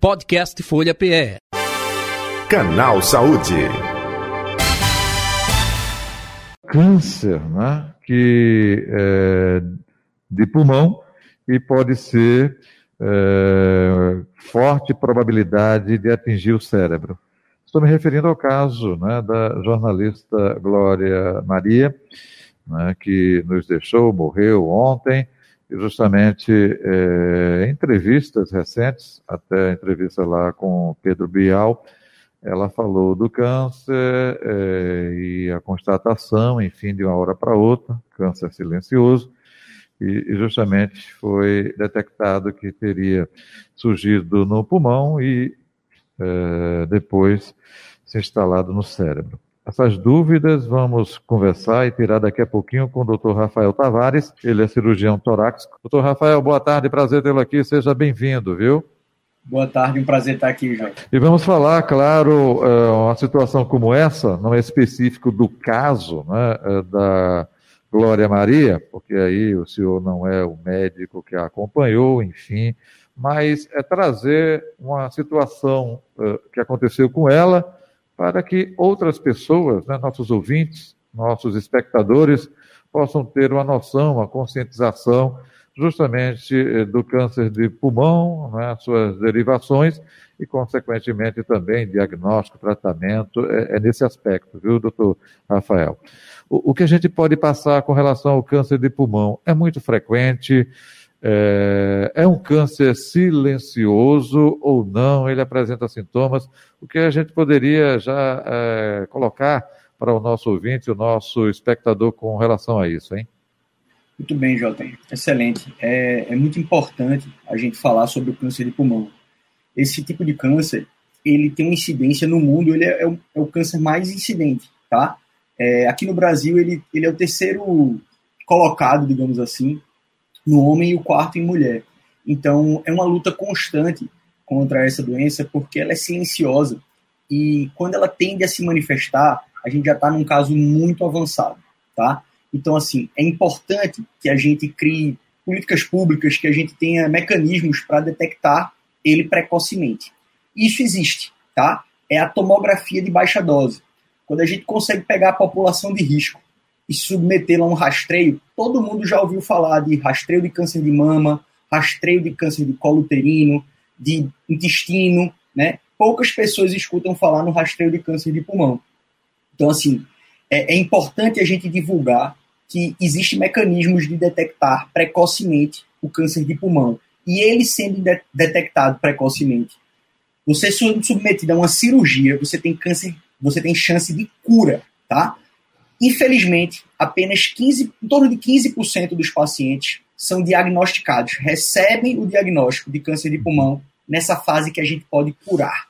Podcast Folha PE. Canal Saúde. Câncer, né? Que é de pulmão e pode ser é, forte probabilidade de atingir o cérebro. Estou me referindo ao caso né, da jornalista Glória Maria, né, que nos deixou, morreu ontem, justamente é, entrevistas recentes, até a entrevista lá com Pedro Bial, ela falou do câncer é, e a constatação, enfim, de uma hora para outra, câncer silencioso, e, e justamente foi detectado que teria surgido no pulmão e é, depois se instalado no cérebro. Essas dúvidas vamos conversar e tirar daqui a pouquinho com o Dr. Rafael Tavares, ele é cirurgião torácico. Doutor Rafael, boa tarde, prazer tê-lo aqui, seja bem-vindo, viu? Boa tarde, um prazer estar aqui, João. E vamos falar, claro, é, uma situação como essa, não é específico do caso né, é, da Glória Maria, porque aí o senhor não é o médico que a acompanhou, enfim, mas é trazer uma situação uh, que aconteceu com ela para que outras pessoas, né, nossos ouvintes, nossos espectadores, possam ter uma noção, uma conscientização justamente uh, do câncer de pulmão, né, suas derivações e, consequentemente, também diagnóstico, tratamento, é, é nesse aspecto, viu, doutor Rafael? O, o, que a gente pode passar com relação ao câncer de pulmão é muito frequente, é, é, um câncer silencioso ou não? Ele apresenta sintomas? O que a gente poderia já é, colocar para o nosso ouvinte, o nosso espectador com relação a isso, hein? Muito bem, Jota. Excelente. É, é muito importante a gente falar sobre o câncer de pulmão. Esse tipo de câncer, ele tem uma incidência no mundo, ele é, é, o, é o, câncer mais incidente, tá? É, aqui no Brasil, ele, ele é o terceiro colocado, digamos assim, no homem e o quarto em mulher. Então, é uma luta constante contra essa doença porque ela é silenciosa e quando ela tende a se manifestar, a gente já está num caso muito avançado, tá? Então, assim, é importante que a gente crie políticas públicas, que a gente tenha mecanismos para detectar ele precocemente. Isso existe, tá? É a tomografia de baixa dose. Quando a gente consegue pegar a população de risco e submetê-la a um rastreio, todo mundo já ouviu falar de rastreio de câncer de mama, rastreio de câncer de colo uterino, de intestino, né? Poucas pessoas escutam falar no rastreio de câncer de pulmão. Então, assim, é, é importante a gente divulgar que existem mecanismos de detectar precocemente o câncer de pulmão. E ele sendo de detectado precocemente, você sendo submetido a uma cirurgia, você tem câncer, você tem chance de cura, tá? Infelizmente, apenas 15, em torno de 15% dos pacientes são diagnosticados, recebem o diagnóstico de câncer de pulmão nessa fase que a gente pode curar.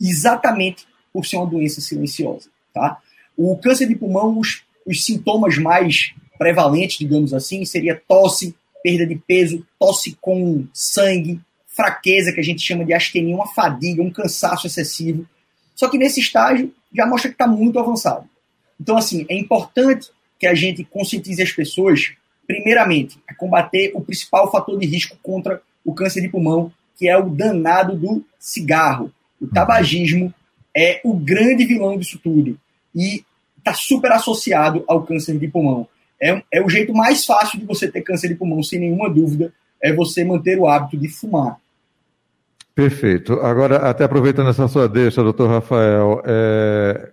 Exatamente por ser uma doença silenciosa. Tá? O câncer de pulmão, os, os sintomas mais prevalentes, digamos assim, seria tosse, perda de peso, tosse com sangue, fraqueza, que a gente chama de astenia, uma fadiga, um cansaço excessivo. Só que nesse estágio já mostra que está muito avançado. Então, assim, é importante que a gente conscientize as pessoas, primeiramente, a combater o principal fator de risco contra o câncer de pulmão, que é o danado do cigarro. O tabagismo é o grande vilão disso tudo. E está super associado ao câncer de pulmão. É, é o jeito mais fácil de você ter câncer de pulmão, sem nenhuma dúvida, é você manter o hábito de fumar. Perfeito. Agora, até aproveitando essa sua deixa, doutor Rafael, é,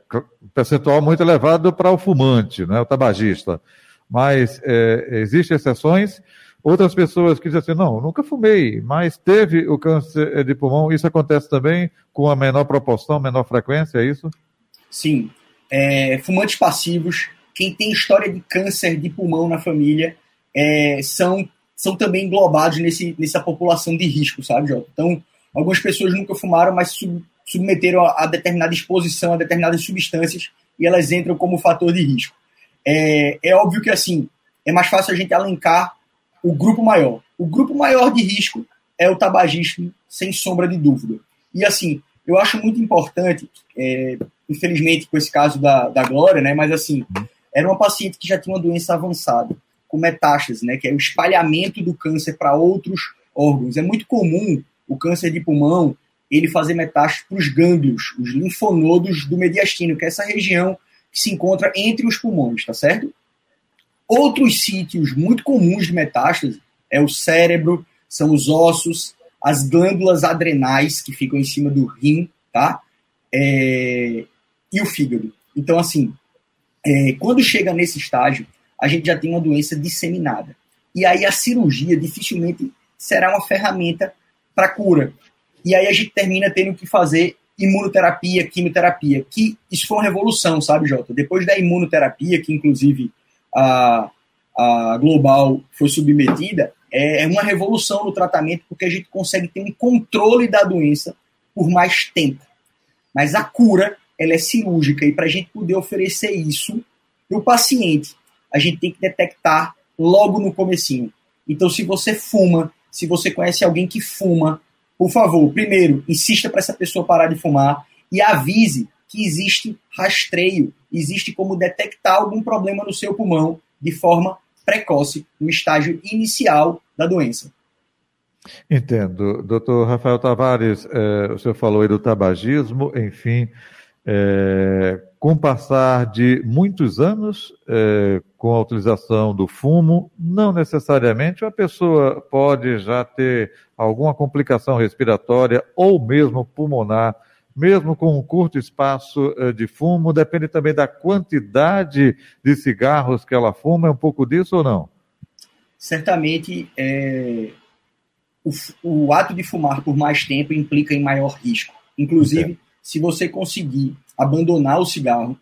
percentual muito elevado para o fumante, né, o tabagista. Mas é, existem exceções. Outras pessoas que dizem assim, não, nunca fumei, mas teve o câncer de pulmão. Isso acontece também com a menor proporção, menor frequência, é isso? Sim. É, fumantes passivos, quem tem história de câncer de pulmão na família, é, são, são também englobados nesse, nessa população de risco, sabe, Jota? Então, Algumas pessoas nunca fumaram, mas sub, submeteram a, a, determinada exposição a determinadas substâncias e elas entram como fator de risco. É, é óbvio que assim é mais fácil a gente alencar o grupo maior. O grupo maior de risco é o tabagismo, sem sombra de dúvida. E assim, eu acho muito importante, é, infelizmente com esse caso da, da Glória, né, mas assim, era uma paciente que já tinha uma doença avançada, com metástase, né, que é o espalhamento do câncer para outros órgãos. É muito comum o câncer de pulmão ele fazer metástase para os gânglios, os linfonodos do mediastino, que é essa região que se encontra entre os pulmões, tá certo? Outros sítios muito comuns de metástase é o cérebro, são os ossos, as glândulas adrenais que ficam em cima do rim, tá? É, e o fígado. Então, assim, é, quando chega nesse estágio, a gente já tem uma doença disseminada. E aí a cirurgia dificilmente será uma ferramenta para cura. E aí a gente termina tendo que fazer imunoterapia, quimioterapia, que isso foi uma revolução, sabe, Jota? Depois da imunoterapia, que inclusive a, a Global foi submetida, é, é uma revolução no tratamento, porque a gente consegue ter um controle da doença por mais tempo. Mas a cura, ela é cirúrgica, e para a gente poder oferecer isso para o paciente, a gente tem que detectar logo no comecinho. Então, se você fuma, se você conhece alguém que fuma, por favor, primeiro, insista para essa pessoa parar de fumar e avise que existe rastreio, existe como detectar algum problema no seu pulmão de forma precoce, no estágio inicial da doença. Entendo. Doutor Rafael Tavares, é, o senhor falou aí do tabagismo, enfim, é, com o passar de muitos anos é, com a utilização do fumo, não necessariamente a pessoa pode já ter alguma complicação respiratória ou mesmo pulmonar, mesmo com um curto espaço é, de fumo, depende também da quantidade de cigarros que ela fuma, é um pouco disso ou não? Certamente, é, o, o ato de fumar por mais tempo implica em maior risco. Inclusive, se você conseguir abandonar o cigarro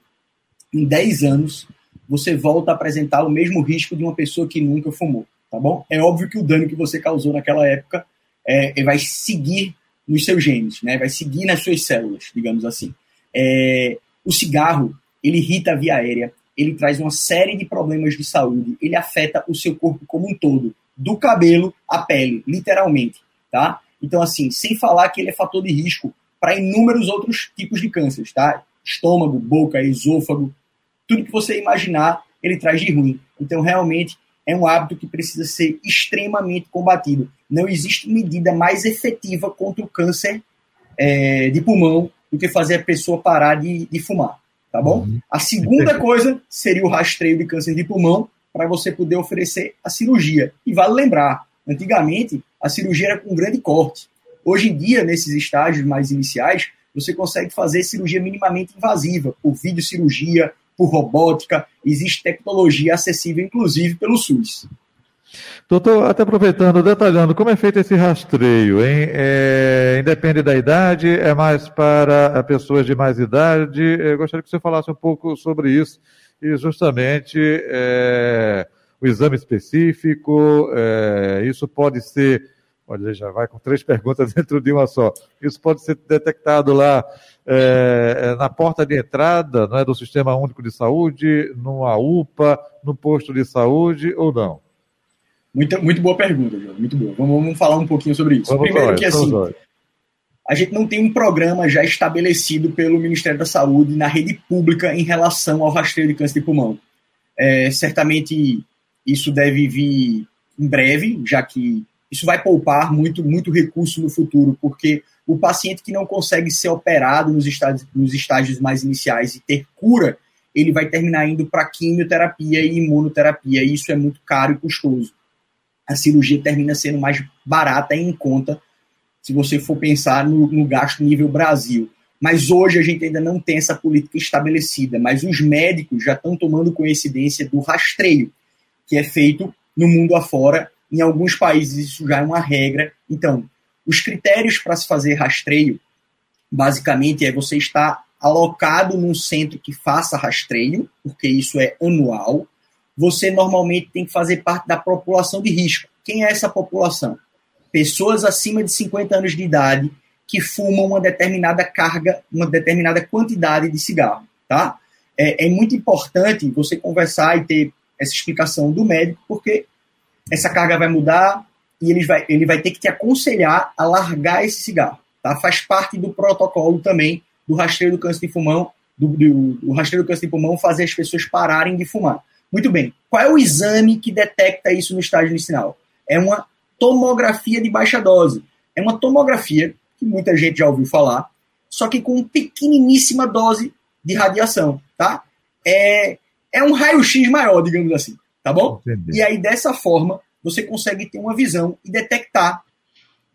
em 10 anos, você volta a apresentar o mesmo risco de uma pessoa que nunca fumou, tá bom? É óbvio que o dano que você causou naquela época é, vai seguir nos seus genes, né? Vai seguir nas suas células, digamos assim. É, o cigarro, ele irrita a via aérea, ele traz uma série de problemas de saúde, ele afeta o seu corpo como um todo, do cabelo à pele, literalmente, tá? Então, assim, sem falar que ele é fator de risco para inúmeros outros tipos de cânceres, tá? Estômago, boca, esôfago, tudo que você imaginar, ele traz de ruim. Então, realmente, é um hábito que precisa ser extremamente combatido. Não existe medida mais efetiva contra o câncer é, de pulmão do que fazer a pessoa parar de, de fumar, tá bom? Uhum. A segunda coisa seria o rastreio de câncer de pulmão para você poder oferecer a cirurgia. E vale lembrar, antigamente a cirurgia era com grande corte. Hoje em dia, nesses estágios mais iniciais, você consegue fazer cirurgia minimamente invasiva, por videocirurgia, por robótica, existe tecnologia acessível, inclusive, pelo SUS. Doutor, até aproveitando, detalhando, como é feito esse rastreio? Hein? É, independe da idade, é mais para pessoas de mais idade? Eu gostaria que você falasse um pouco sobre isso e justamente é, o exame específico, é, isso pode ser Olha, já vai com três perguntas dentro de uma só. Isso pode ser detectado lá é, é, na porta de entrada não é, do Sistema Único de Saúde, numa UPA, no posto de saúde ou não? Muito, muito boa pergunta, João. Muito boa. Vamos, vamos falar um pouquinho sobre isso. Vamos Primeiro que assim, a gente não tem um programa já estabelecido pelo Ministério da Saúde na rede pública em relação ao rastreio de câncer de pulmão. É, certamente isso deve vir em breve, já que isso vai poupar muito, muito recurso no futuro, porque o paciente que não consegue ser operado nos estágios, nos estágios mais iniciais e ter cura, ele vai terminar indo para quimioterapia e imunoterapia, e isso é muito caro e custoso. A cirurgia termina sendo mais barata em conta se você for pensar no, no gasto nível Brasil. Mas hoje a gente ainda não tem essa política estabelecida, mas os médicos já estão tomando coincidência do rastreio, que é feito no mundo afora em alguns países isso já é uma regra. Então, os critérios para se fazer rastreio, basicamente, é você estar alocado num centro que faça rastreio, porque isso é anual. Você normalmente tem que fazer parte da população de risco. Quem é essa população? Pessoas acima de 50 anos de idade que fumam uma determinada carga, uma determinada quantidade de cigarro, tá? É, é muito importante você conversar e ter essa explicação do médico, porque essa carga vai mudar e ele vai, ele vai ter que te aconselhar a largar esse cigarro. Tá? Faz parte do protocolo também do rastreio do câncer de pulmão, do, do, do rastreio do câncer de pulmão fazer as pessoas pararem de fumar. Muito bem. Qual é o exame que detecta isso no estágio inicial? É uma tomografia de baixa dose. É uma tomografia que muita gente já ouviu falar, só que com pequeniníssima dose de radiação, tá? É, é um raio-x maior, digamos assim, tá bom? Entendi. E aí, dessa forma, você consegue ter uma visão e detectar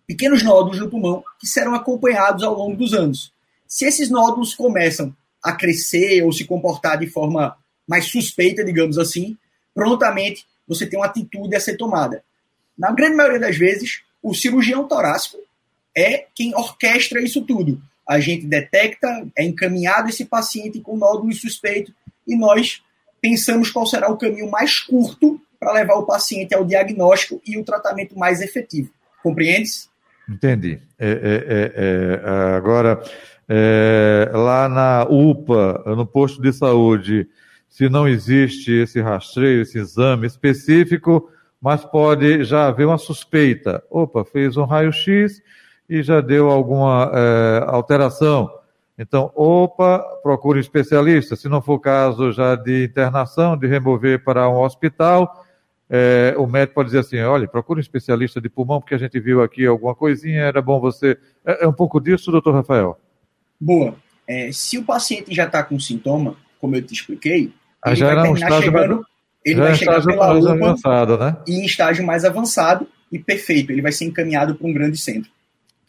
pequenos nódulos no pulmão que serão acompanhados ao longo dos anos. Se esses nódulos começam a crescer ou se comportar de forma mais suspeita, digamos assim, prontamente você tem uma atitude a ser tomada. Na grande maioria das vezes, o cirurgião torácico é quem orquestra isso tudo. A gente detecta, é encaminhado esse paciente com nódulo suspeito e nós pensamos qual será o caminho mais curto para levar o paciente ao diagnóstico e o tratamento mais efetivo. Compreendes? Entendi. É, é, é, é agora, é, lá na UPA, no posto de saúde, se não existe esse rastreio, esse exame específico, mas pode já haver uma suspeita. Opa, fez um raio-x e já deu alguma é, alteração. Então, opa, procure um especialista. Se não for caso já de internação, de remover para um hospital, é, o médico pode dizer assim: olha, procure um especialista de pulmão, porque a gente viu aqui alguma coisinha, era bom você. É, é um pouco disso, doutor Rafael? Boa. É, se o paciente já está com sintoma, como eu te expliquei, ah, ele vai terminar um chegando, ele vai chegar pela mais avançado, né? em estágio mais avançado e perfeito, ele vai ser encaminhado para um grande centro.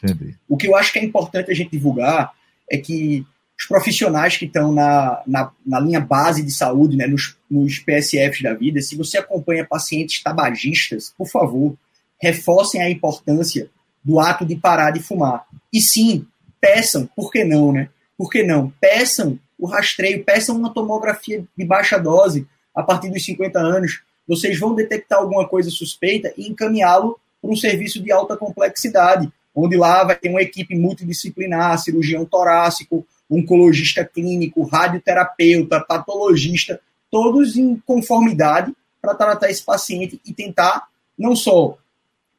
Entendi. O que eu acho que é importante a gente divulgar é que os profissionais que estão na, na, na, linha base de saúde, né, nos, nos PSFs da vida, se você acompanha pacientes tabagistas, por favor, reforcem a importância do ato de parar de fumar. E sim, peçam, por que não, né? Por que não? Peçam o rastreio, peçam uma tomografia de baixa dose a partir dos 50 anos. Vocês vão detectar alguma coisa suspeita e encaminhá-lo para um serviço de alta complexidade, onde lá vai ter uma equipe multidisciplinar, cirurgião torácico, oncologista clínico, radioterapeuta, patologista, todos em conformidade para tratar esse paciente e tentar não só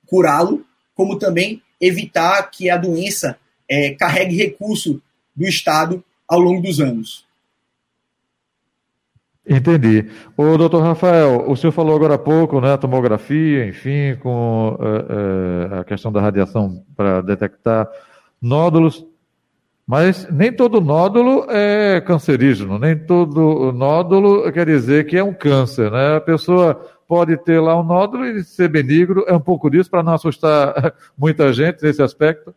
curá-lo, como também evitar que a doença é, carregue recurso do Estado ao longo dos anos. Entendi. O doutor Rafael, o senhor falou agora há pouco, né, tomografia, enfim, com uh, uh, a questão da radiação para detectar nódulos, mas nem todo nódulo é cancerígeno, nem todo nódulo quer dizer que é um câncer, né? A pessoa pode ter lá um nódulo e ser benigno, é um pouco disso para não assustar muita gente nesse aspecto.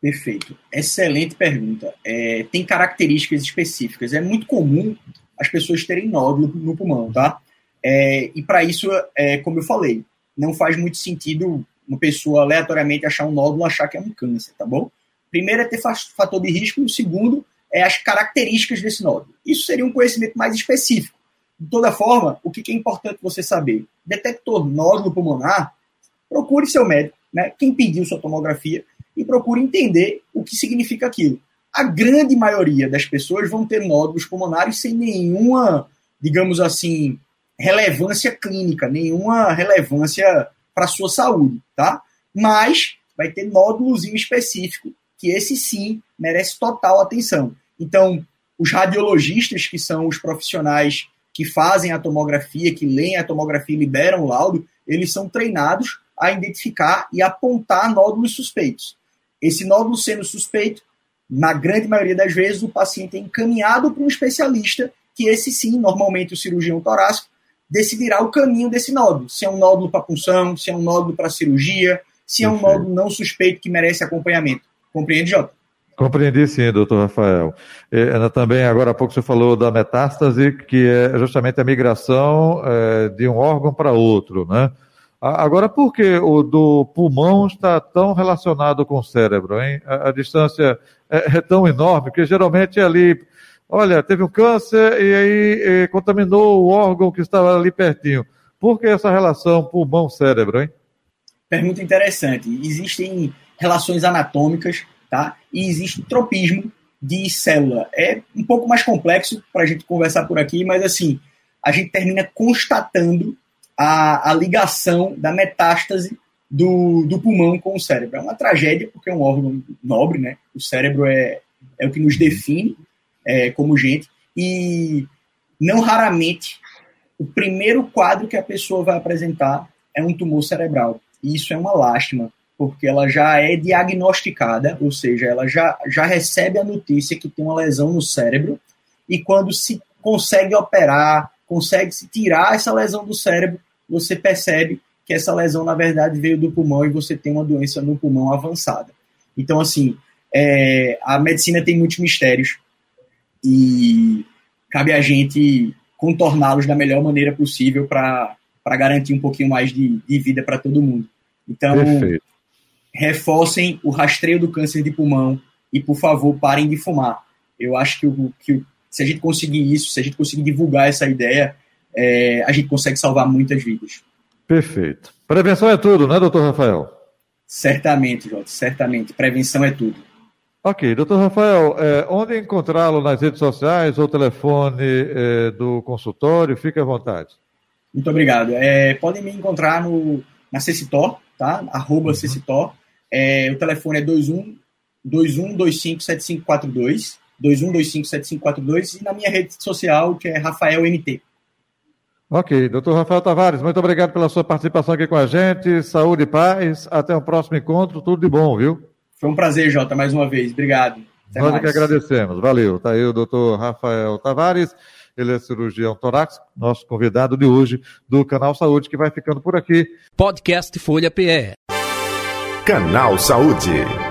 Perfeito. Excelente pergunta. É, tem características específicas. É muito comum as pessoas terem nódulo no pulmão, tá? É, e para isso, é, como eu falei, não faz muito sentido uma pessoa aleatoriamente achar um nódulo achar que é um câncer, tá bom? Primeiro é ter fator de risco, o segundo é as características desse nódulo. Isso seria um conhecimento mais específico. De toda forma, o que é importante você saber? Detector nódulo pulmonar, procure seu médico, né? Quem pediu sua tomografia, e procure entender o que significa aquilo. A grande maioria das pessoas vão ter nódulos pulmonares sem nenhuma, digamos assim, relevância clínica, nenhuma relevância para a sua saúde, tá? Mas vai ter nódulos específico, que esse sim merece total atenção. Então, os radiologistas, que são os profissionais que fazem a tomografia, que leem a tomografia e liberam o laudo, eles são treinados a identificar e apontar nódulos suspeitos. Esse nódulo sendo suspeito, na grande maioria das vezes, o paciente é encaminhado para um especialista, que esse sim, normalmente o cirurgião torácico, decidirá o caminho desse nódulo. Se é um nódulo para punção, se é um nódulo para cirurgia, se é um nódulo não suspeito que merece acompanhamento. Compreende, Jota? Compreendi sim, doutor Rafael. É, também, agora há pouco você falou da metástase, que é justamente a migração é, de um órgão para outro, né? Agora, por que o do pulmão está tão relacionado com o cérebro, hein? A, a distância é, é, tão enorme, porque geralmente é ali, olha, teve um câncer e aí contaminou o órgão que estava ali pertinho. Por que essa relação pulmão-cérebro, hein? Pergunta interessante. Existem relações anatômicas, tá? E existe tropismo de célula. É um pouco mais complexo para a gente conversar por aqui, mas assim, a gente termina constatando a, a ligação da metástase do, do pulmão com o cérebro. É uma tragédia, porque é um órgão nobre, né? O cérebro é, é o que nos define é, como gente. E não raramente o primeiro quadro que a pessoa vai apresentar é um tumor cerebral. E isso é uma lástima, porque ela já é diagnosticada, ou seja, ela já, já recebe a notícia que tem uma lesão no cérebro, e quando se consegue operar, consegue se tirar essa lesão do cérebro, você percebe que essa lesão, na verdade, veio do pulmão e você tem uma doença no pulmão avançada. Então, assim, é, a medicina tem muitos mistérios e cabe a gente contorná-los da melhor maneira possível para garantir um pouquinho mais de, de vida para todo mundo. Então, Perfeito reforcem o rastreio do câncer de pulmão e, por favor, parem de fumar. Eu acho que, o, que se a gente conseguir isso, se a gente conseguir divulgar essa ideia, é, a gente consegue salvar muitas vidas. Perfeito. Prevenção é tudo, né, doutor Rafael? Certamente, Jota, certamente. Prevenção é tudo. Ok, doutor Rafael, é, onde encontrá-lo nas redes sociais ou telefone é, do consultório? Fique à vontade. Muito obrigado. É, podem me encontrar no, na Cecitor, tá? Arroba uhum. Cecitor. É, o telefone é 21 21257542, 21257542 e na minha rede social, que é Rafael MT. Ok, doutor Rafael Tavares, muito obrigado pela sua participação aqui com a gente. Saúde e paz. Até o próximo encontro. Tudo de bom, viu? Foi um prazer, Jota, mais uma vez. Obrigado. Até Nós é que agradecemos. Valeu. Está aí o doutor Rafael Tavares. Ele é cirurgião torácico, nosso convidado de hoje do Canal Saúde, que vai ficando por aqui. Podcast Folha PE. Canal Saúde.